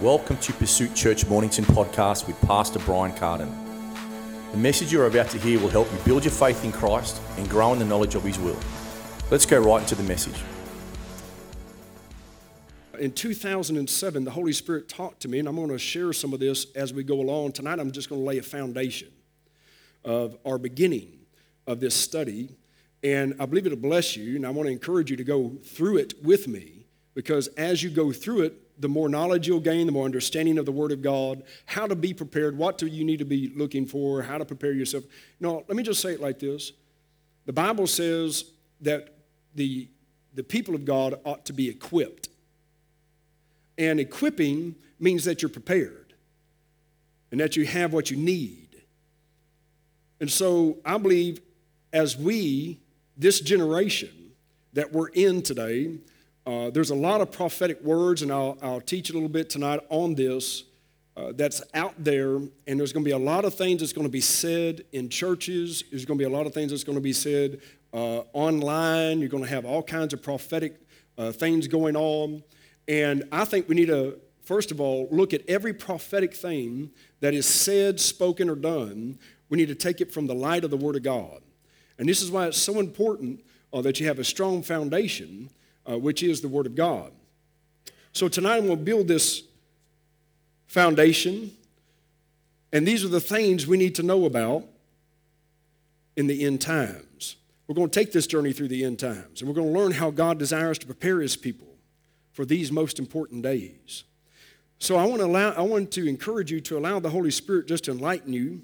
Welcome to Pursuit Church Mornington podcast with Pastor Brian Carden. The message you're about to hear will help you build your faith in Christ and grow in the knowledge of His will. Let's go right into the message. In 2007, the Holy Spirit talked to me, and I'm going to share some of this as we go along. Tonight, I'm just going to lay a foundation of our beginning of this study, and I believe it'll bless you, and I want to encourage you to go through it with me because as you go through it, the more knowledge you'll gain, the more understanding of the Word of God, how to be prepared, what do you need to be looking for, how to prepare yourself. No, let me just say it like this. The Bible says that the, the people of God ought to be equipped. And equipping means that you're prepared and that you have what you need. And so I believe as we, this generation that we're in today, uh, there's a lot of prophetic words, and I'll, I'll teach a little bit tonight on this. Uh, that's out there, and there's going to be a lot of things that's going to be said in churches. There's going to be a lot of things that's going to be said uh, online. You're going to have all kinds of prophetic uh, things going on. And I think we need to, first of all, look at every prophetic thing that is said, spoken, or done. We need to take it from the light of the Word of God. And this is why it's so important uh, that you have a strong foundation uh, which is the Word of God. So tonight I'm going to build this foundation, and these are the things we need to know about in the end times. We're going to take this journey through the end times, and we're going to learn how God desires to prepare His people for these most important days. So I want to allow, I want to encourage you to allow the Holy Spirit just to enlighten you.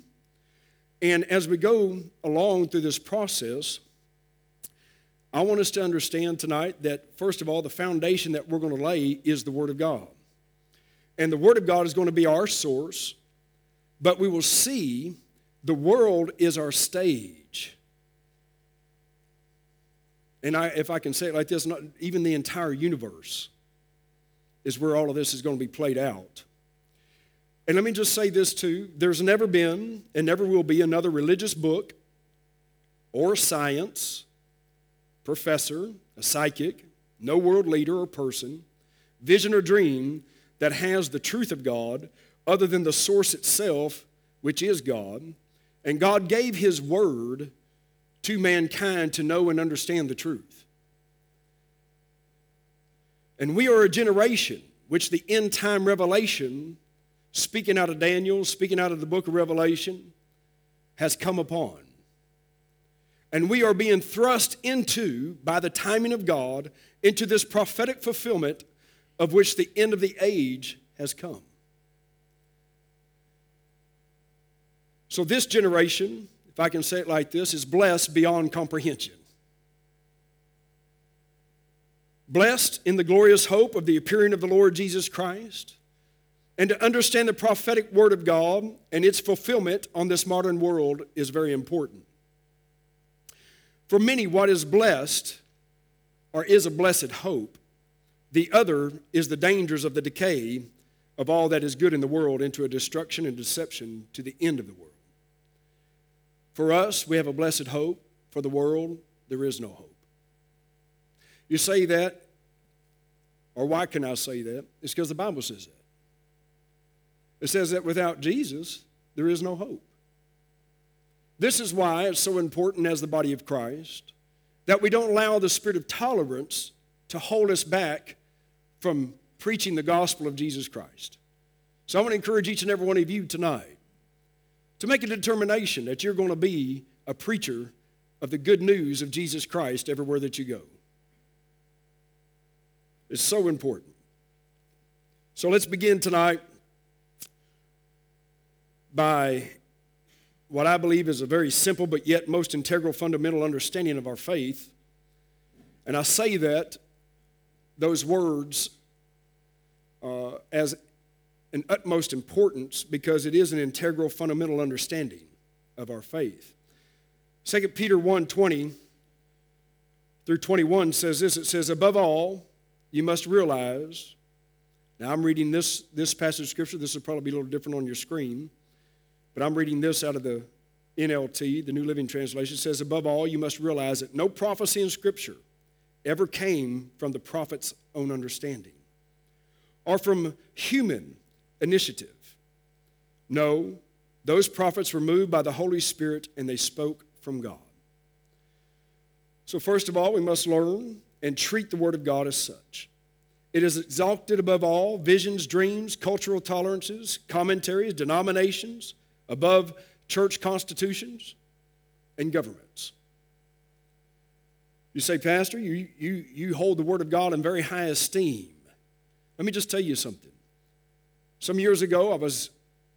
And as we go along through this process, I want us to understand tonight that, first of all, the foundation that we're going to lay is the Word of God. And the Word of God is going to be our source, but we will see the world is our stage. And I, if I can say it like this, not, even the entire universe is where all of this is going to be played out. And let me just say this too there's never been and never will be another religious book or science professor, a psychic, no world leader or person, vision or dream that has the truth of God other than the source itself, which is God. And God gave His word to mankind to know and understand the truth. And we are a generation which the end time revelation, speaking out of Daniel, speaking out of the book of Revelation, has come upon. And we are being thrust into, by the timing of God, into this prophetic fulfillment of which the end of the age has come. So, this generation, if I can say it like this, is blessed beyond comprehension. Blessed in the glorious hope of the appearing of the Lord Jesus Christ, and to understand the prophetic word of God and its fulfillment on this modern world is very important. For many, what is blessed or is a blessed hope. The other is the dangers of the decay of all that is good in the world into a destruction and deception to the end of the world. For us, we have a blessed hope. For the world, there is no hope. You say that, or why can I say that? It's because the Bible says that. It says that without Jesus, there is no hope. This is why it's so important as the body of Christ that we don't allow the spirit of tolerance to hold us back from preaching the gospel of Jesus Christ. So I want to encourage each and every one of you tonight to make a determination that you're going to be a preacher of the good news of Jesus Christ everywhere that you go. It's so important. So let's begin tonight by what I believe is a very simple but yet most integral fundamental understanding of our faith. And I say that, those words, uh, as an utmost importance because it is an integral fundamental understanding of our faith. 2 Peter 1 20 through 21 says this it says, Above all, you must realize. Now I'm reading this, this passage of scripture. This will probably be a little different on your screen. But I'm reading this out of the NLT, the New Living Translation. Says, Above all, you must realize that no prophecy in Scripture ever came from the prophet's own understanding. or from human initiative. No, those prophets were moved by the Holy Spirit and they spoke from God. So, first of all, we must learn and treat the Word of God as such. It is exalted above all visions, dreams, cultural tolerances, commentaries, denominations, above church constitutions and governments. You say, Pastor, you, you, you hold the Word of God in very high esteem. Let me just tell you something. Some years ago, I was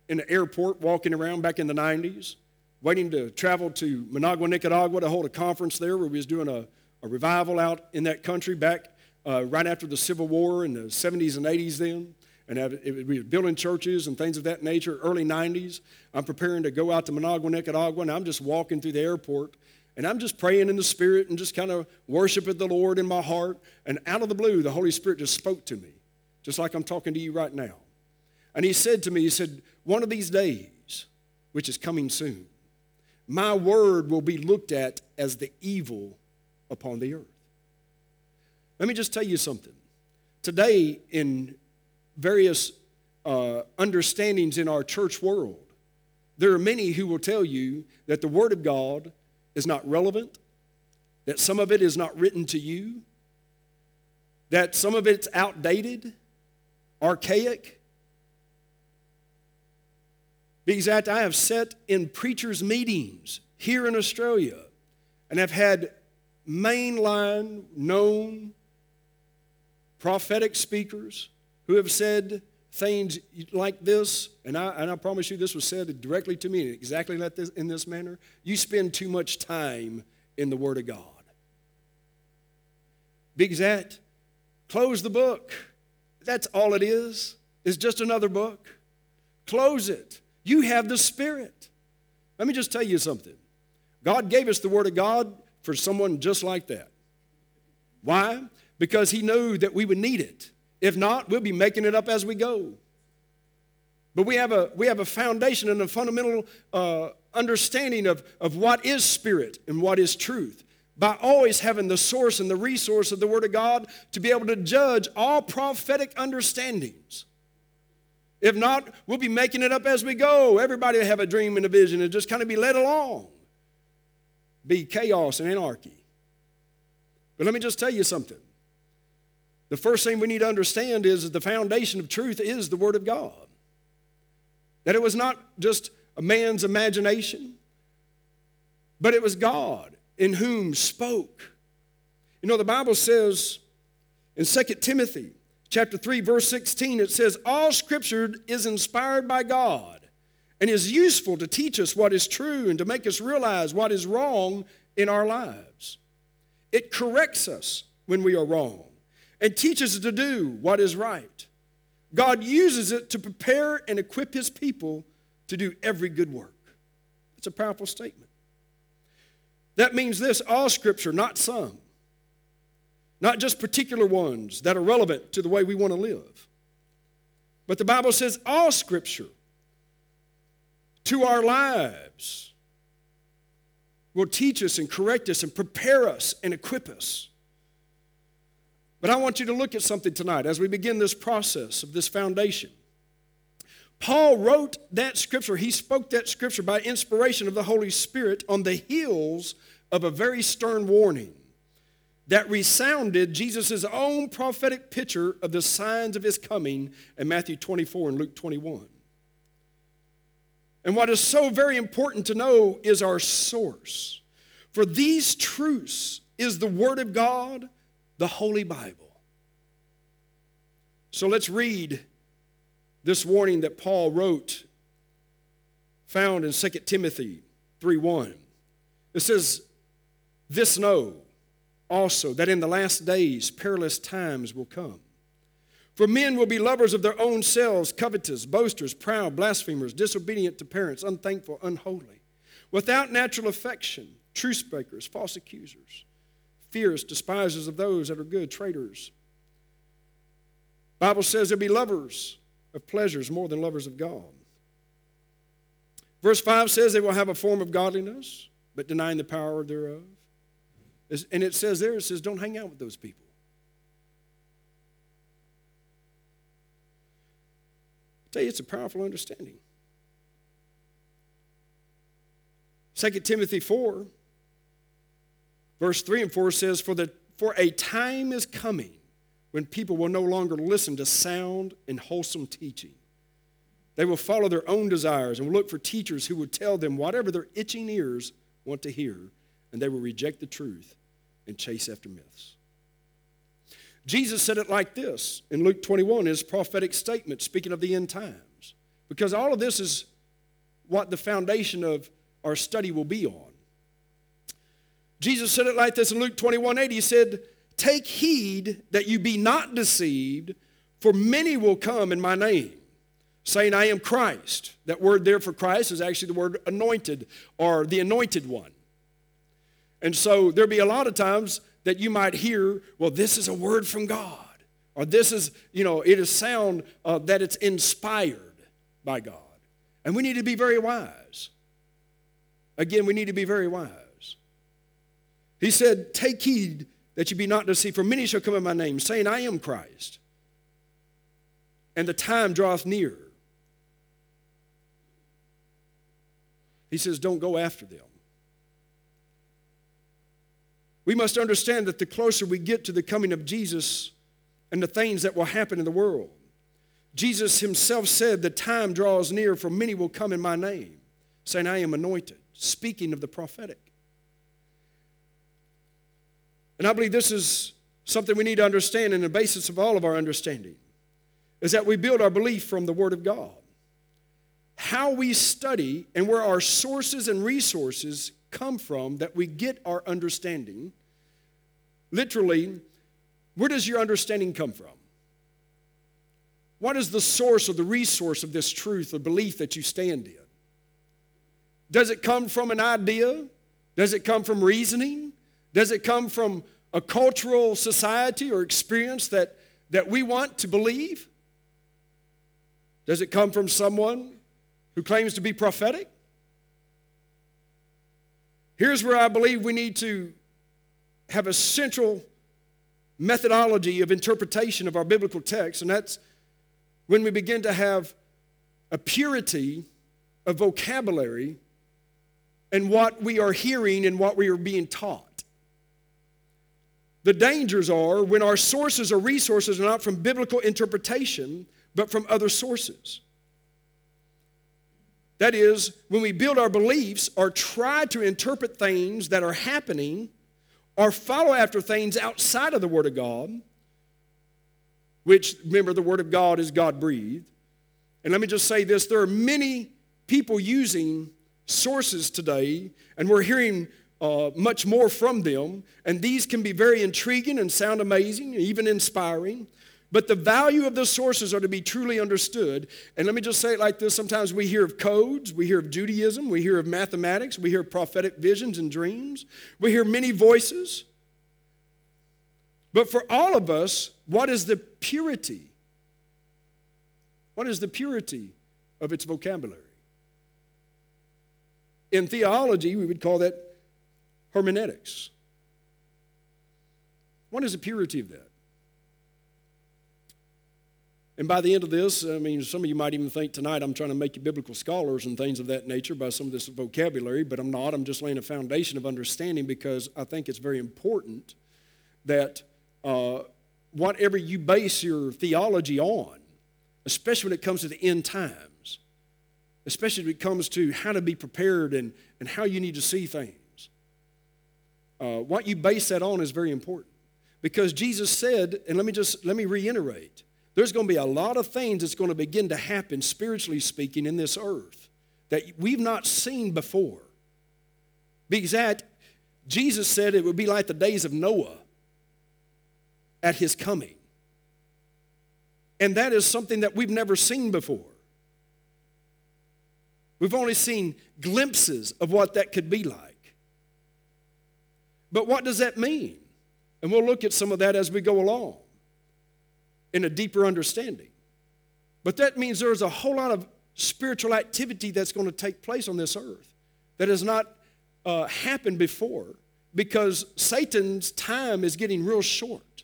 in the airport walking around back in the 90s, waiting to travel to Managua, Nicaragua to hold a conference there where we was doing a, a revival out in that country back uh, right after the Civil War in the 70s and 80s then. And it, we were building churches and things of that nature, early 90s. I'm preparing to go out to Managua, Nicaragua, and I'm just walking through the airport and I'm just praying in the Spirit and just kind of worshiping the Lord in my heart. And out of the blue, the Holy Spirit just spoke to me, just like I'm talking to you right now. And He said to me, He said, One of these days, which is coming soon, my word will be looked at as the evil upon the earth. Let me just tell you something. Today, in various uh, understandings in our church world, there are many who will tell you that the Word of God is not relevant, that some of it is not written to you, that some of it's outdated, archaic. Be exact, I have sat in preachers' meetings here in Australia and have had mainline, known prophetic speakers who have said things like this, and I, and I promise you this was said directly to me exactly like this, in this manner. You spend too much time in the Word of God. Big Zat, close the book. That's all it is. It's just another book. Close it. You have the Spirit. Let me just tell you something. God gave us the Word of God for someone just like that. Why? Because He knew that we would need it. If not, we'll be making it up as we go. But we have a, we have a foundation and a fundamental uh, understanding of, of what is spirit and what is truth by always having the source and the resource of the Word of God to be able to judge all prophetic understandings. If not, we'll be making it up as we go. Everybody will have a dream and a vision and just kind of be led along. Be chaos and anarchy. But let me just tell you something. The first thing we need to understand is that the foundation of truth is the Word of God. That it was not just a man's imagination, but it was God in whom spoke. You know, the Bible says in 2 Timothy chapter 3, verse 16, it says, All scripture is inspired by God and is useful to teach us what is true and to make us realize what is wrong in our lives. It corrects us when we are wrong and teaches us to do what is right. God uses it to prepare and equip his people to do every good work. It's a powerful statement. That means this all scripture, not some, not just particular ones that are relevant to the way we want to live. But the Bible says all scripture to our lives will teach us and correct us and prepare us and equip us but I want you to look at something tonight as we begin this process of this foundation. Paul wrote that scripture, he spoke that scripture by inspiration of the Holy Spirit on the heels of a very stern warning that resounded Jesus' own prophetic picture of the signs of his coming in Matthew 24 and Luke 21. And what is so very important to know is our source. For these truths is the Word of God the Holy Bible. So let's read this warning that Paul wrote, found in 2 Timothy 3:1. It says, This know also that in the last days perilous times will come. For men will be lovers of their own selves, covetous, boasters, proud, blasphemers, disobedient to parents, unthankful, unholy, without natural affection, truce breakers, false accusers fierce, despisers of those that are good, traitors. Bible says they'll be lovers of pleasures more than lovers of God. Verse 5 says they will have a form of godliness, but denying the power thereof. And it says there, it says, don't hang out with those people. tell you, it's a powerful understanding. 2 Timothy 4, verse 3 and 4 says, For, the, for a time is coming when people will no longer listen to sound and wholesome teaching. They will follow their own desires and will look for teachers who will tell them whatever their itching ears want to hear, and they will reject the truth and chase after myths. Jesus said it like this in Luke 21, his prophetic statement, speaking of the end times. Because all of this is what the foundation of our study will be on. Jesus said it like this in Luke 21 8. He said, Take heed that you be not deceived, for many will come in my name, saying, I am Christ. That word there for Christ is actually the word anointed or the anointed one. And so there'll be a lot of times that you might hear, well, this is a word from God. Or this is, you know, it is sound uh, that it's inspired by God. And we need to be very wise. Again, we need to be very wise. He said, Take heed that you be not deceived, for many shall come in my name, saying, I am Christ. And the time draweth near. He says, Don't go after them. We must understand that the closer we get to the coming of Jesus and the things that will happen in the world, Jesus himself said, The time draws near, for many will come in my name, saying, I am anointed, speaking of the prophetic. And I believe this is something we need to understand, and the basis of all of our understanding is that we build our belief from the Word of God. How we study and where our sources and resources come from that we get our understanding. Literally, where does your understanding come from? What is the source or the resource of this truth or belief that you stand in? Does it come from an idea? Does it come from reasoning? Does it come from a cultural society or experience that, that we want to believe? Does it come from someone who claims to be prophetic? Here's where I believe we need to have a central methodology of interpretation of our biblical text, and that's when we begin to have a purity of vocabulary and what we are hearing and what we are being taught. The dangers are when our sources or resources are not from biblical interpretation, but from other sources. That is, when we build our beliefs or try to interpret things that are happening or follow after things outside of the Word of God, which, remember, the Word of God is God breathed. And let me just say this there are many people using sources today, and we're hearing uh, much more from them. And these can be very intriguing and sound amazing, even inspiring. But the value of the sources are to be truly understood. And let me just say it like this sometimes we hear of codes, we hear of Judaism, we hear of mathematics, we hear of prophetic visions and dreams, we hear many voices. But for all of us, what is the purity? What is the purity of its vocabulary? In theology, we would call that hermeneutics. What is the purity of that? And by the end of this, I mean, some of you might even think tonight I'm trying to make you biblical scholars and things of that nature by some of this vocabulary, but I'm not. I'm just laying a foundation of understanding because I think it's very important that uh, whatever you base your theology on, especially when it comes to the end times, especially when it comes to how to be prepared and, and how you need to see things, uh, what you base that on is very important. Because Jesus said, and let me just let me reiterate, there's going to be a lot of things that's going to begin to happen, spiritually speaking, in this earth that we've not seen before. Because that, Jesus said it would be like the days of Noah at his coming. And that is something that we've never seen before. We've only seen glimpses of what that could be like. But what does that mean? And we'll look at some of that as we go along in a deeper understanding. But that means there's a whole lot of spiritual activity that's going to take place on this earth that has not uh, happened before because Satan's time is getting real short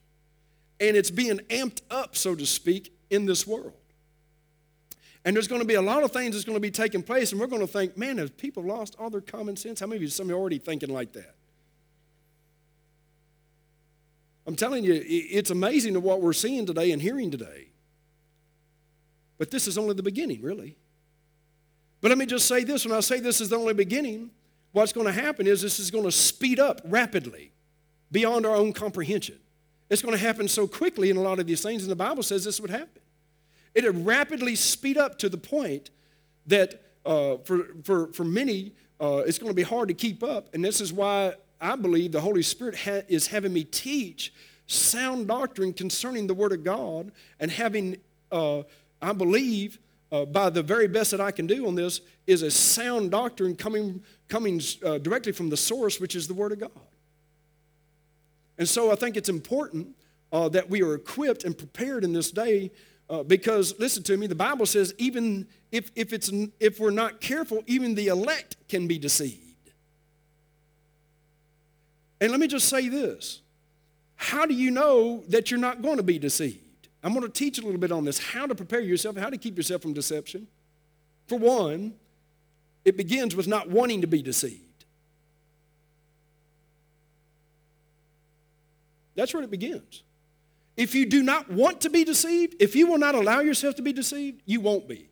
and it's being amped up, so to speak, in this world. And there's going to be a lot of things that's going to be taking place, and we're going to think, man, have people lost all their common sense? How many of you, some of you are already thinking like that? I'm telling you, it's amazing to what we're seeing today and hearing today. But this is only the beginning, really. But let me just say this when I say this is the only beginning, what's going to happen is this is going to speed up rapidly beyond our own comprehension. It's going to happen so quickly in a lot of these things, and the Bible says this would happen. It'll rapidly speed up to the point that uh, for, for, for many, uh, it's going to be hard to keep up. And this is why I believe the Holy Spirit ha- is having me teach sound doctrine concerning the Word of God and having, uh, I believe, uh, by the very best that I can do on this, is a sound doctrine coming, coming uh, directly from the source, which is the Word of God. And so I think it's important uh, that we are equipped and prepared in this day uh, because, listen to me, the Bible says even if, if, it's, if we're not careful, even the elect can be deceived. And let me just say this how do you know that you're not going to be deceived? I'm going to teach a little bit on this how to prepare yourself, how to keep yourself from deception. For one, it begins with not wanting to be deceived. That's where it begins. If you do not want to be deceived, if you will not allow yourself to be deceived, you won't be.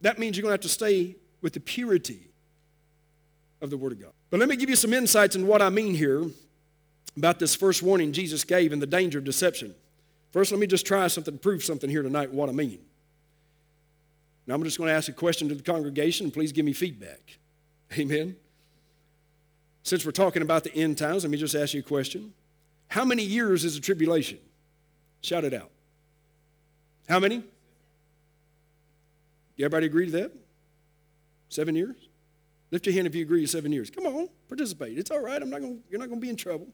That means you're going to have to stay with the purity of the Word of God. But let me give you some insights in what I mean here about this first warning Jesus gave and the danger of deception. First, let me just try something, prove something here tonight, what I mean. Now, I'm just going to ask a question to the congregation. Please give me feedback. Amen. Since we're talking about the end times, let me just ask you a question. How many years is the tribulation? Shout it out. How many? Everybody agree to that? Seven years? Lift your hand if you agree seven years. Come on, participate. It's all right. I'm not gonna, you're not going to be in trouble.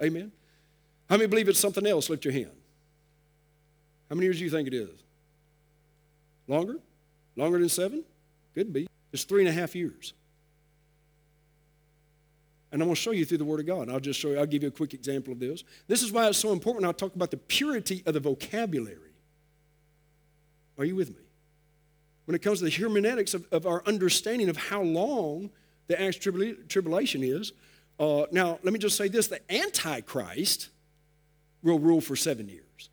Amen. How many believe it's something else? Lift your hand. How many years do you think it is? Longer? Longer than seven? Could be. It's three and a half years. And I'm going to show you through the Word of God. I'll just show you, I'll give you a quick example of this. This is why it's so important. I'll talk about the purity of the vocabulary. Are you with me? When it comes to the hermeneutics of, of our understanding of how long the Acts tribulation is. Uh, now, let me just say this the Antichrist will rule for seven years.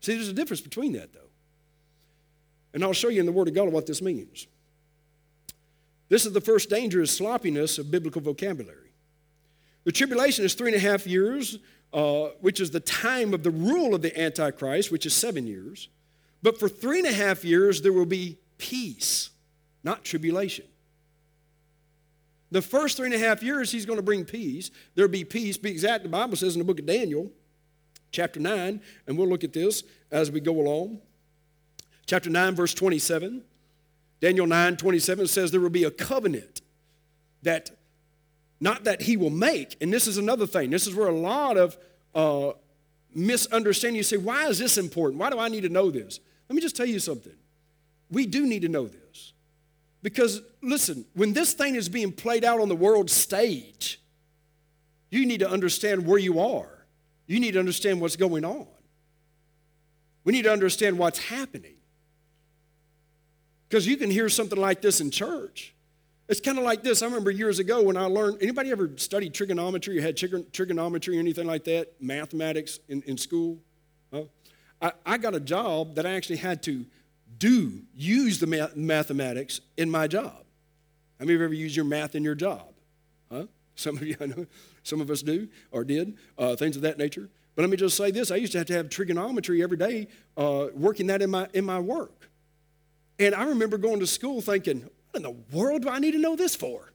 See, there's a difference between that, though. And I'll show you in the Word of God what this means. This is the first dangerous sloppiness of biblical vocabulary. The tribulation is three and a half years, uh, which is the time of the rule of the Antichrist, which is seven years. But for three and a half years, there will be peace, not tribulation. The first three and a half years, he's going to bring peace. There'll be peace. Be exact, the Bible says in the book of Daniel, chapter 9, and we'll look at this as we go along. Chapter 9, verse 27. Daniel 9 27 says there will be a covenant that, not that he will make, and this is another thing. This is where a lot of uh, misunderstanding. You say, why is this important? Why do I need to know this? Let me just tell you something. We do need to know this. Because, listen, when this thing is being played out on the world stage, you need to understand where you are. You need to understand what's going on. We need to understand what's happening. Because you can hear something like this in church. It's kind of like this. I remember years ago when I learned, anybody ever studied trigonometry or had trigonometry or anything like that, mathematics in, in school? I, I got a job that I actually had to do, use the math, mathematics in my job. How many of you ever used your math in your job? Huh? Some of you, I know, some of us do or did, uh, things of that nature. But let me just say this I used to have to have trigonometry every day, uh, working that in my, in my work. And I remember going to school thinking, what in the world do I need to know this for?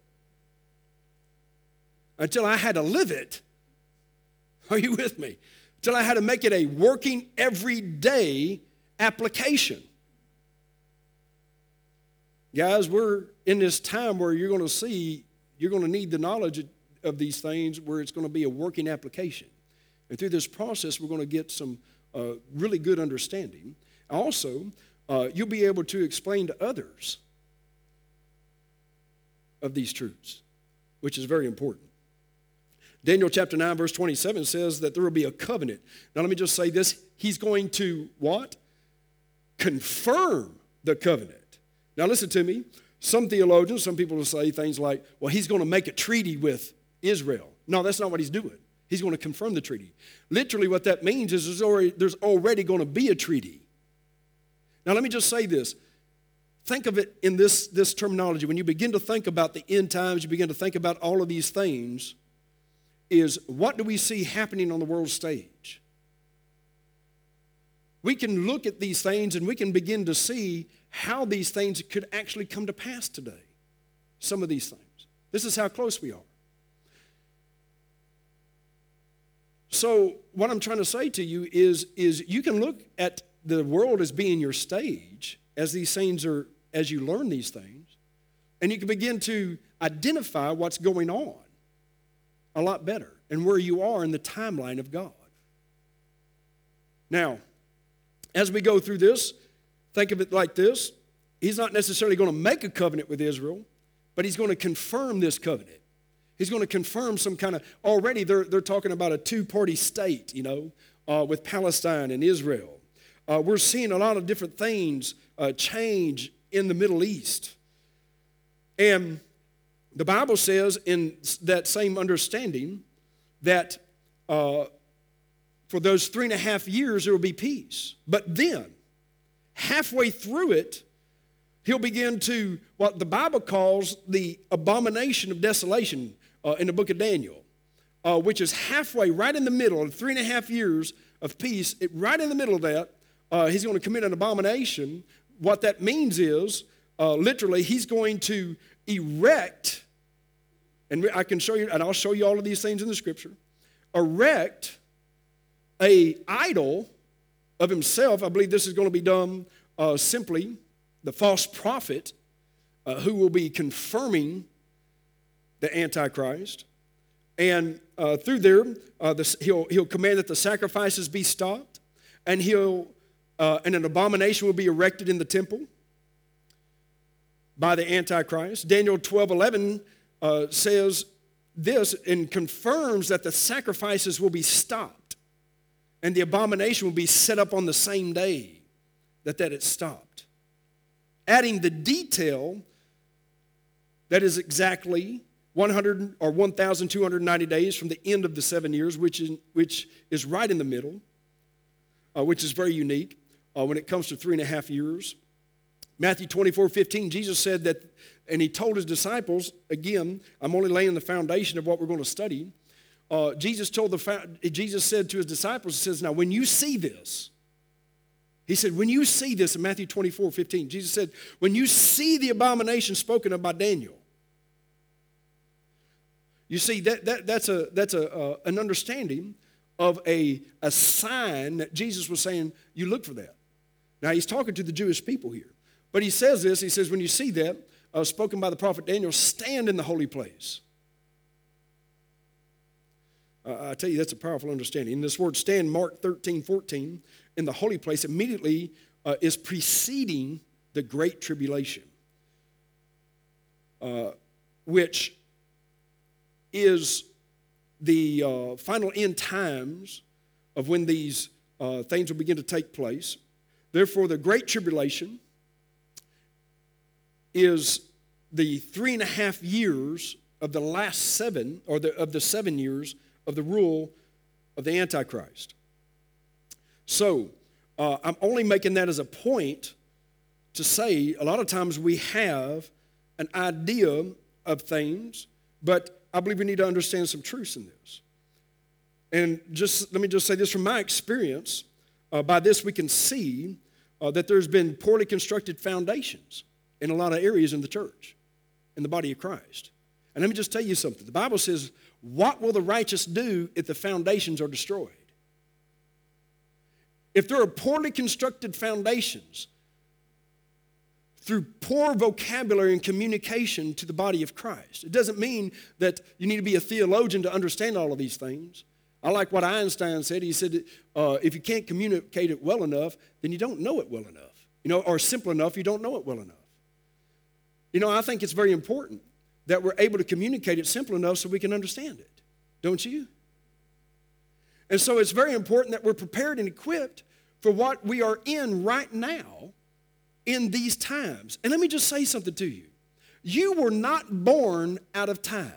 Until I had to live it. Are you with me? Until I had to make it a working everyday application. Guys, we're in this time where you're going to see, you're going to need the knowledge of these things where it's going to be a working application. And through this process, we're going to get some uh, really good understanding. Also, uh, you'll be able to explain to others of these truths, which is very important. Daniel chapter 9, verse 27 says that there will be a covenant. Now, let me just say this He's going to what? confirm the covenant. Now, listen to me. Some theologians, some people will say things like, well, he's going to make a treaty with Israel. No, that's not what he's doing. He's going to confirm the treaty. Literally, what that means is there's already, there's already going to be a treaty. Now, let me just say this. Think of it in this, this terminology. When you begin to think about the end times, you begin to think about all of these things, is what do we see happening on the world stage? We can look at these things and we can begin to see how these things could actually come to pass today. Some of these things. This is how close we are. So, what I'm trying to say to you is, is you can look at the world as being your stage as these things are, as you learn these things, and you can begin to identify what's going on a lot better and where you are in the timeline of God. Now, as we go through this, think of it like this He's not necessarily going to make a covenant with Israel, but He's going to confirm this covenant. He's going to confirm some kind of, already they're, they're talking about a two party state, you know, uh, with Palestine and Israel. Uh, we're seeing a lot of different things uh, change in the Middle East. And the Bible says in that same understanding that uh, for those three and a half years there will be peace. But then, halfway through it, he'll begin to what the Bible calls the abomination of desolation uh, in the book of Daniel, uh, which is halfway, right in the middle of three and a half years of peace. It, right in the middle of that, uh, he's going to commit an abomination. What that means is, uh, literally, he's going to erect and I can show you, and I'll show you all of these things in the scripture, erect a idol of himself. I believe this is going to be done uh, simply the false prophet uh, who will be confirming the Antichrist. And uh, through there, uh, he'll, he'll command that the sacrifices be stopped, and he'll uh, and an abomination will be erected in the temple by the Antichrist. Daniel 12 11 uh, says this and confirms that the sacrifices will be stopped and the abomination will be set up on the same day that that it stopped. Adding the detail that is exactly 100 or 1290 days from the end of the seven years which is, which is right in the middle uh, which is very unique uh, when it comes to three and a half years. Matthew 24, 15, Jesus said that, and he told his disciples, again, I'm only laying the foundation of what we're going to study. Uh, Jesus told the Jesus said to his disciples, he says, Now when you see this, he said, when you see this in Matthew 24, 15, Jesus said, when you see the abomination spoken of by Daniel, you see, that, that, that's, a, that's a, uh, an understanding of a, a sign that Jesus was saying, you look for that. Now, he's talking to the Jewish people here. But he says this he says, when you see that, uh, spoken by the prophet Daniel, stand in the holy place. Uh, I tell you, that's a powerful understanding. In this word stand, Mark 13, 14, in the holy place, immediately uh, is preceding the great tribulation, uh, which is the uh, final end times of when these uh, things will begin to take place. Therefore, the great tribulation is the three and a half years of the last seven, or the, of the seven years of the rule of the Antichrist. So, uh, I'm only making that as a point to say a lot of times we have an idea of things, but I believe we need to understand some truths in this. And just let me just say this from my experience, uh, by this we can see uh, that there's been poorly constructed foundations in a lot of areas in the church, in the body of Christ. And let me just tell you something. The Bible says, What will the righteous do if the foundations are destroyed? If there are poorly constructed foundations, through poor vocabulary and communication to the body of Christ. It doesn't mean that you need to be a theologian to understand all of these things. I like what Einstein said. He said, uh, if you can't communicate it well enough, then you don't know it well enough. You know, or simple enough, you don't know it well enough. You know, I think it's very important that we're able to communicate it simple enough so we can understand it. Don't you? And so it's very important that we're prepared and equipped for what we are in right now in these times. And let me just say something to you. You were not born out of time.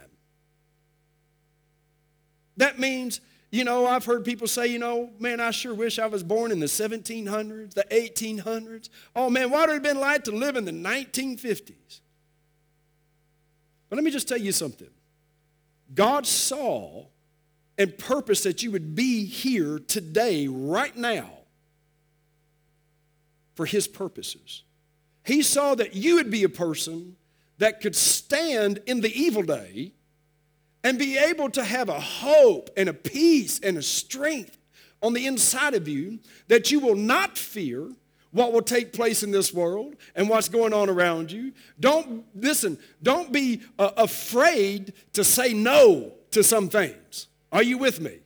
That means, you know, I've heard people say, you know, man, I sure wish I was born in the 1700s, the 1800s. Oh, man, what would it have been like to live in the 1950s? But let me just tell you something. God saw and purposed that you would be here today, right now, for His purposes. He saw that you would be a person that could stand in the evil day and be able to have a hope and a peace and a strength on the inside of you that you will not fear what will take place in this world and what's going on around you. Don't, listen, don't be uh, afraid to say no to some things. Are you with me?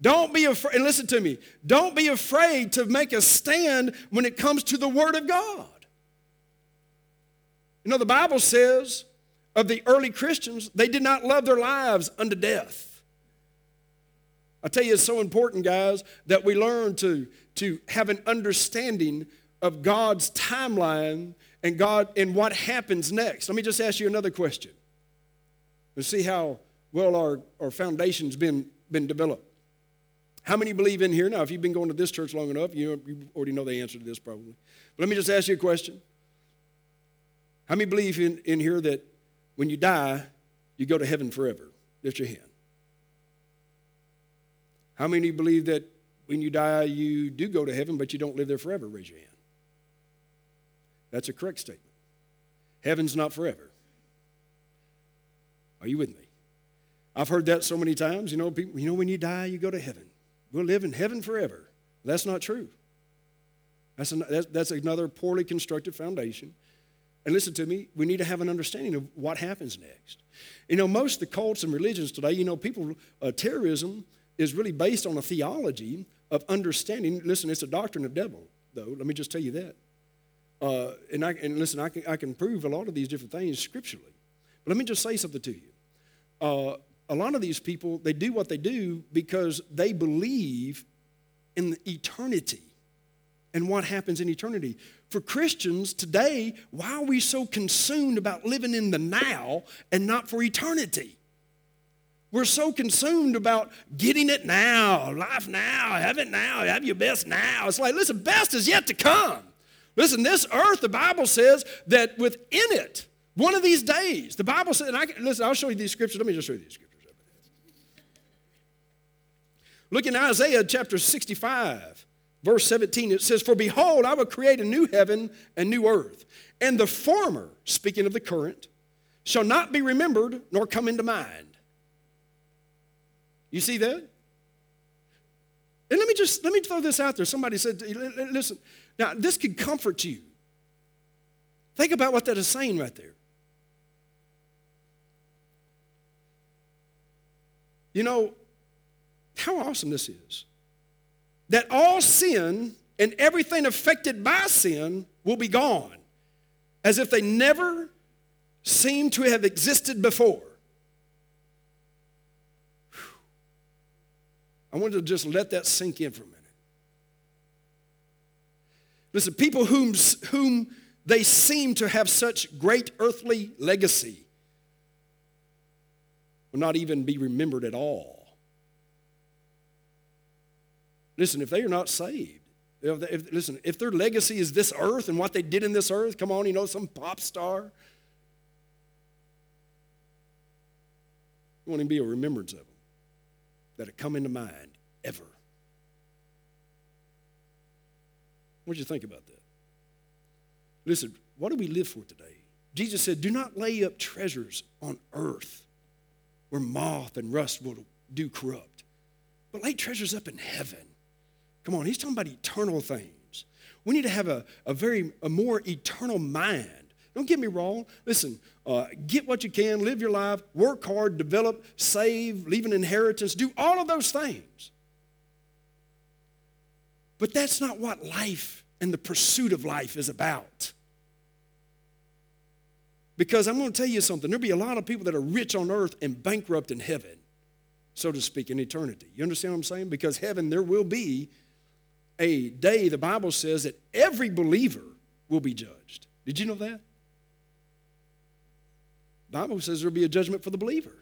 Don't be afraid, and listen to me, don't be afraid to make a stand when it comes to the Word of God. You know, the Bible says of the early Christians, they did not love their lives unto death. I tell you, it's so important, guys, that we learn to, to have an understanding of God's timeline and God and what happens next. Let me just ask you another question. Let's see how well our, our foundation's been, been developed. How many believe in here? Now, if you've been going to this church long enough, you, you already know the answer to this probably. But let me just ask you a question. How many believe in, in here that when you die, you go to heaven forever? Lift your hand. How many believe that when you die, you do go to heaven, but you don't live there forever? Raise your hand. That's a correct statement. Heaven's not forever. Are you with me? I've heard that so many times. You know, people, you know, when you die, you go to heaven. We'll live in heaven forever. That's not true. That's, an, that's, that's another poorly constructed foundation. And listen to me, we need to have an understanding of what happens next. You know, most of the cults and religions today, you know, people, uh, terrorism is really based on a theology of understanding. Listen, it's a doctrine of devil, though. Let me just tell you that. Uh, and, I, and listen, I can, I can prove a lot of these different things scripturally. But let me just say something to you. Uh, a lot of these people, they do what they do because they believe in eternity and what happens in eternity. For Christians today, why are we so consumed about living in the now and not for eternity? We're so consumed about getting it now, life now, have it now, have your best now. It's like, listen, best is yet to come. Listen, this earth, the Bible says that within it, one of these days, the Bible says, and I can, listen, I'll show you these scriptures. Let me just show you these scriptures. Look in Isaiah chapter 65, verse 17. It says, For behold, I will create a new heaven and new earth, and the former, speaking of the current, shall not be remembered nor come into mind. You see that? And let me just let me throw this out there. Somebody said, listen, now this could comfort you. Think about what that is saying right there. You know, how awesome this is. That all sin and everything affected by sin will be gone, as if they never seemed to have existed before. I wanted to just let that sink in for a minute. Listen, people whom, whom they seem to have such great earthly legacy will not even be remembered at all. Listen, if they are not saved, if, if, listen, if their legacy is this earth and what they did in this earth, come on, you know, some pop star, you won't even be a remembrance of them that come into mind ever. What do you think about that? Listen, what do we live for today? Jesus said, Do not lay up treasures on earth where moth and rust will do corrupt, but lay treasures up in heaven Come on, he's talking about eternal things. We need to have a, a very a more eternal mind. Don't get me wrong. Listen, uh, get what you can, live your life, work hard, develop, save, leave an inheritance, do all of those things. But that's not what life and the pursuit of life is about. Because I'm going to tell you something. There'll be a lot of people that are rich on earth and bankrupt in heaven, so to speak, in eternity. You understand what I'm saying? Because heaven, there will be a day, the Bible says that every believer will be judged. Did you know that? The Bible says there'll be a judgment for the believer.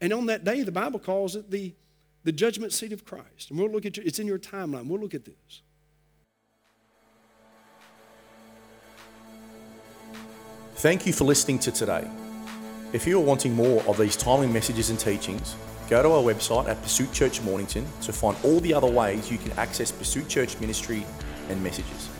And on that day, the Bible calls it the, the judgment seat of Christ. And we'll look at your, it's in your timeline. We'll look at this. Thank you for listening to today. If you are wanting more of these timely messages and teachings, go to our website at Pursuit Church Mornington to find all the other ways you can access Pursuit Church ministry and messages.